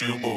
you